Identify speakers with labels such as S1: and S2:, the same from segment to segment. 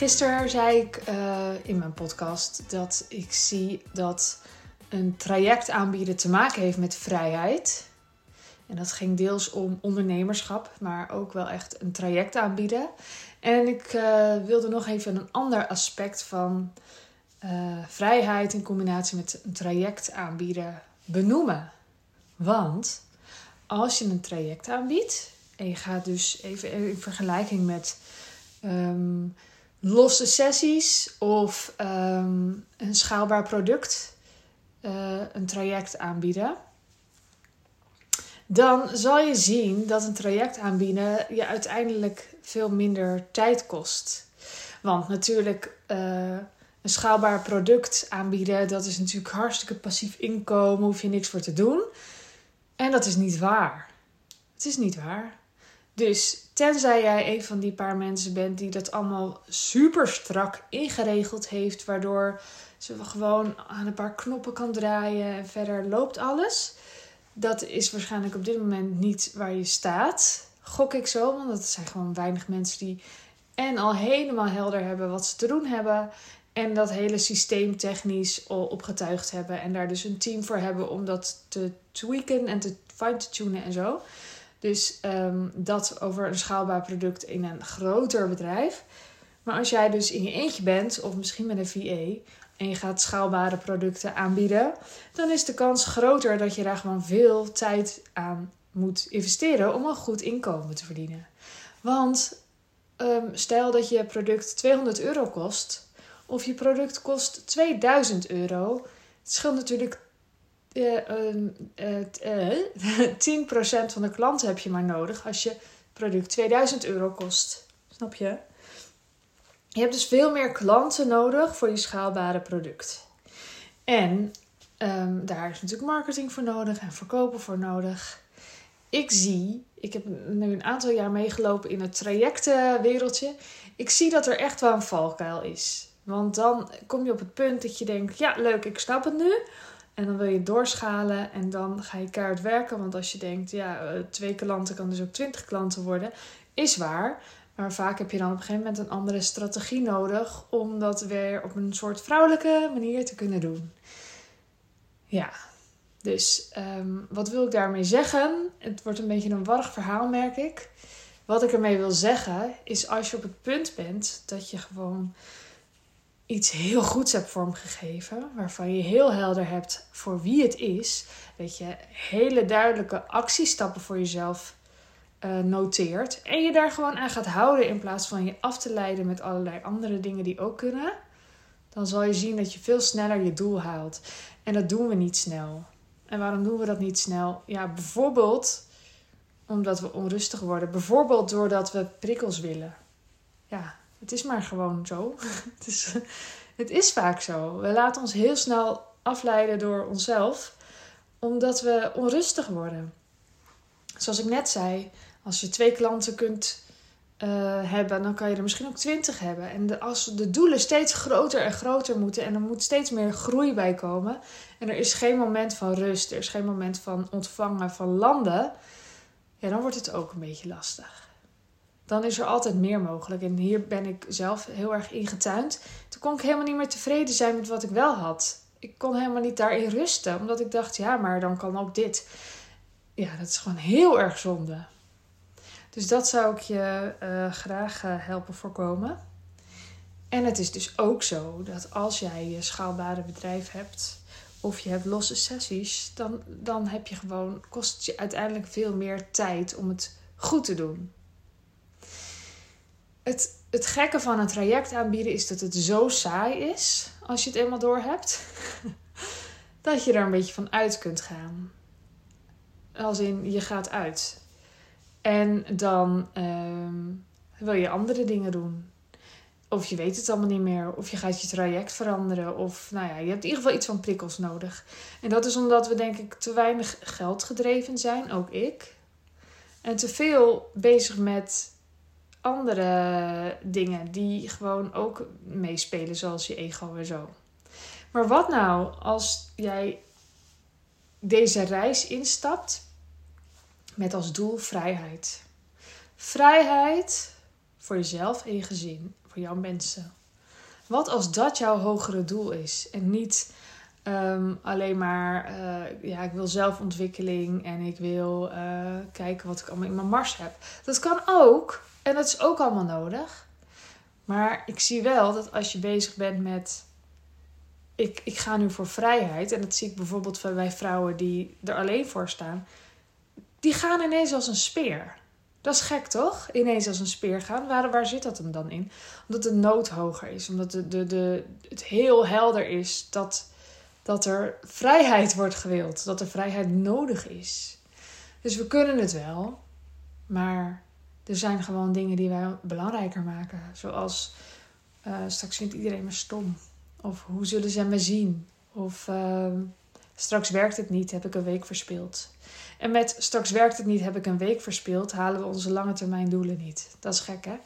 S1: Gisteren zei ik eh, in mijn podcast dat ik zie dat een traject aanbieden te maken heeft met vrijheid. En dat ging deels om ondernemerschap, maar ook wel echt een traject aanbieden. En ik eh, wilde nog even een ander aspect van uh, vrijheid in combinatie met een traject aanbieden benoemen. Want als je een traject aanbiedt en je gaat dus even in vergelijking met ehm, losse sessies of ehm, een schaalbaar product, uh, een traject aanbieden. Dan zal je zien dat een traject aanbieden je uiteindelijk veel minder tijd kost. Want natuurlijk, uh, een schaalbaar product aanbieden, dat is natuurlijk hartstikke passief inkomen, hoef je niks voor te doen. En dat is niet waar. Het is niet waar. Dus tenzij jij een van die paar mensen bent die dat allemaal super strak ingeregeld heeft, waardoor ze gewoon aan een paar knoppen kan draaien en verder loopt alles. Dat is waarschijnlijk op dit moment niet waar je staat. Gok ik zo, want dat zijn gewoon weinig mensen die en al helemaal helder hebben wat ze te doen hebben. En dat hele systeem technisch opgetuigd hebben. En daar dus een team voor hebben om dat te tweaken en te fine-tunen en zo. Dus ehm, dat over een schaalbaar product in een groter bedrijf. Maar als jij dus in je eentje bent, of misschien met een VA, en je gaat schaalbare producten aanbieden, dan is de kans groter dat je daar gewoon veel tijd aan moet investeren om een goed inkomen te verdienen. Want um, stel dat je product 200 euro kost, of je product kost 2000 euro. Het scheelt natuurlijk 10% van de klanten heb je maar nodig als je product 2000 euro kost. Snap je? Je hebt dus veel meer klanten nodig voor je schaalbare product. En um, daar is natuurlijk marketing voor nodig en verkopen voor nodig. Ik zie, ik heb nu een aantal jaar meegelopen in het trajectenwereldje. Ik zie dat er echt wel een valkuil is. Want dan kom je op het punt dat je denkt: ja, leuk, ik snap het nu. En dan wil je doorschalen en dan ga je keihard werken. Want als je denkt, ja, eh, twee klanten kan dus ook twintig klanten worden, is waar. Maar vaak heb je dan op een gegeven moment een andere strategie nodig om dat weer op een soort vrouwelijke manier te kunnen doen. Ja, dus um, wat wil ik daarmee zeggen? Het wordt een beetje een warrig verhaal, merk ik. Wat ik ermee wil zeggen is als je op het punt bent dat je gewoon iets heel goeds hebt vormgegeven, waarvan je heel helder hebt voor wie het is, dat je hele duidelijke actiestappen voor jezelf uh, noteert en je daar gewoon aan gaat houden in plaats van je af te leiden met allerlei andere dingen die ook kunnen, dan zal je zien dat je veel sneller je doel haalt. En dat doen we niet snel. En waarom doen we dat niet snel? Ja, bijvoorbeeld omdat we onrustig worden. Bijvoorbeeld doordat we prikkels willen. Ja, het is maar gewoon zo. het, is, het is vaak zo. We laten ons heel snel afleiden door onszelf, omdat we onrustig worden. Zoals ik net zei, als je twee klanten kunt uh, hebben, dan kan je er misschien ook twintig hebben. En als de doelen steeds groter en groter moeten en er moet steeds meer groei bij komen. En er is geen moment van rust, er is geen moment van ontvangen van landen. Ja, dan wordt het ook een beetje lastig dan is er altijd meer mogelijk. En hier ben ik zelf heel erg ingetuind. Toen kon ik helemaal niet meer tevreden zijn met wat ik wel had. Ik kon helemaal niet daarin rusten, omdat ik dacht, ja, maar dan kan ook dit. Ja, dat is gewoon heel erg zonde. Dus dat zou ik je uh, graag uh, helpen voorkomen. En het is dus ook zo dat als jij je schaalbare bedrijf hebt of je hebt losse sessies, dan, dan heb je gewoon, kost het je uiteindelijk veel meer tijd om het goed te doen het, het gekke van een traject aanbieden is dat het zo saai is, als je het eenmaal door hebt, dat je er een beetje van uit kunt gaan. Als in, je gaat uit. En dan ehm, wil je andere dingen doen. Of je weet het allemaal niet meer. Of je gaat je traject veranderen. Of nou ja, je hebt in ieder geval iets van prikkels nodig. En dat is omdat we denk ik te weinig geld gedreven zijn, ook ik. En te veel bezig met andere dingen die gewoon ook meespelen, zoals je ego en zo. Maar wat nou als jij deze reis instapt met als doel vrijheid? Vrijheid voor jezelf en je gezin. voor jouw mensen. Wat als dat jouw hogere doel is en niet ehm, alleen maar, uh, ja, ik wil zelfontwikkeling en ik wil uh, kijken wat ik allemaal in mijn mars heb. Dat kan ook en dat is ook allemaal nodig. Maar ik zie wel dat als je bezig bent met ik, ik ga nu voor vrijheid. En dat zie ik bijvoorbeeld bij vrouwen die er alleen voor staan. Die gaan ineens als een speer. Dat is gek toch? Ineens als een speer gaan. Waar, waar zit dat hem dan in? Omdat de nood hoger is. Omdat de, de, de, het heel helder is dat, dat er vrijheid wordt gewild. Dat er vrijheid nodig is. Dus we kunnen het wel. Maar er zijn gewoon dingen die wij belangrijker maken. Zoals uh, straks vindt iedereen me stom. Of hoe zullen ze me zien? Of ehm, straks werkt het niet, heb ik een week verspeeld. En met straks werkt het niet, heb ik een week verspeeld, halen we onze lange termijn doelen niet. Dat is gek, hè?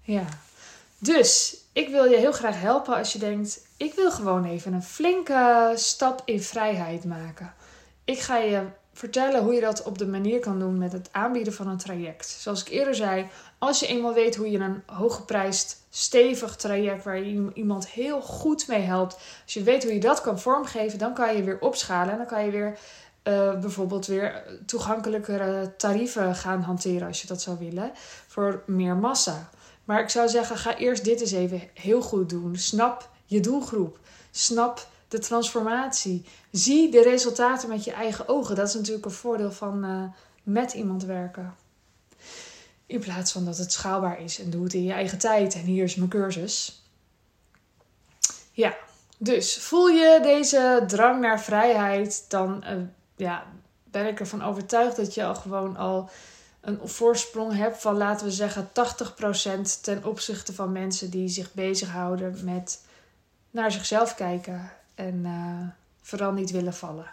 S1: Ja. Dus ik wil je heel graag helpen als je denkt: ik wil gewoon even een flinke stap in vrijheid maken. Ik ga je vertellen hoe je dat op de manier kan doen met het aanbieden van een traject. Zoals ik eerder zei, als je eenmaal weet hoe je een hooggeprijsd, stevig traject waar je iemand heel goed mee helpt, als je weet hoe je dat kan vormgeven, dan kan je weer opschalen en dan kan je weer uh, bijvoorbeeld weer toegankelijkere tarieven gaan hanteren als je dat zou willen voor meer massa. Maar ik zou zeggen, ga eerst dit eens even heel goed doen. Snap je doelgroep. Snap de transformatie. Zie de resultaten met je eigen ogen. Dat is natuurlijk een voordeel van uh, met iemand werken. In plaats van dat het schaalbaar is en doe het in je eigen tijd. En hier is mijn cursus. Ja, dus voel je deze drang naar vrijheid, dan uh, ja, ben ik ervan overtuigd dat je al gewoon al een voorsprong hebt van, laten we zeggen, 80% ten opzichte van mensen die zich bezighouden met naar zichzelf kijken en uh, vooral niet willen vallen.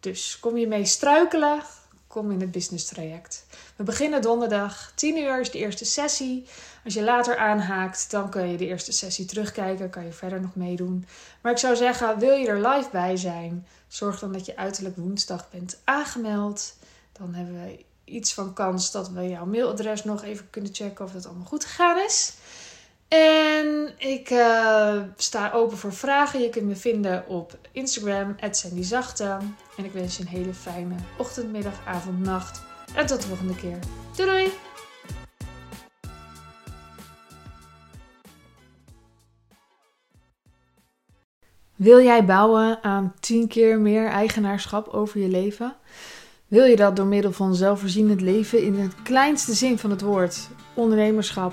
S1: Dus kom je mee struikelen, kom in het business traject. We beginnen donderdag, 10 uur is de eerste sessie. Als je later aanhaakt, dan kun je de eerste sessie terugkijken, kan je verder nog meedoen. Maar ik zou zeggen, wil je er live bij zijn, zorg dan dat je uiterlijk woensdag bent aangemeld. Dan hebben we iets van kans dat we jouw mailadres nog even kunnen checken of dat allemaal goed gegaan is. En ik uh, sta open voor vragen. Je kunt me vinden op Instagram, Zachte. En ik wens je een hele fijne ochtend, middag, avond, nacht. En tot de volgende keer. Doei doei! Wil jij bouwen aan 10 keer meer eigenaarschap over je leven? Wil je dat door middel van zelfvoorzienend leven in het kleinste zin van het woord, ondernemerschap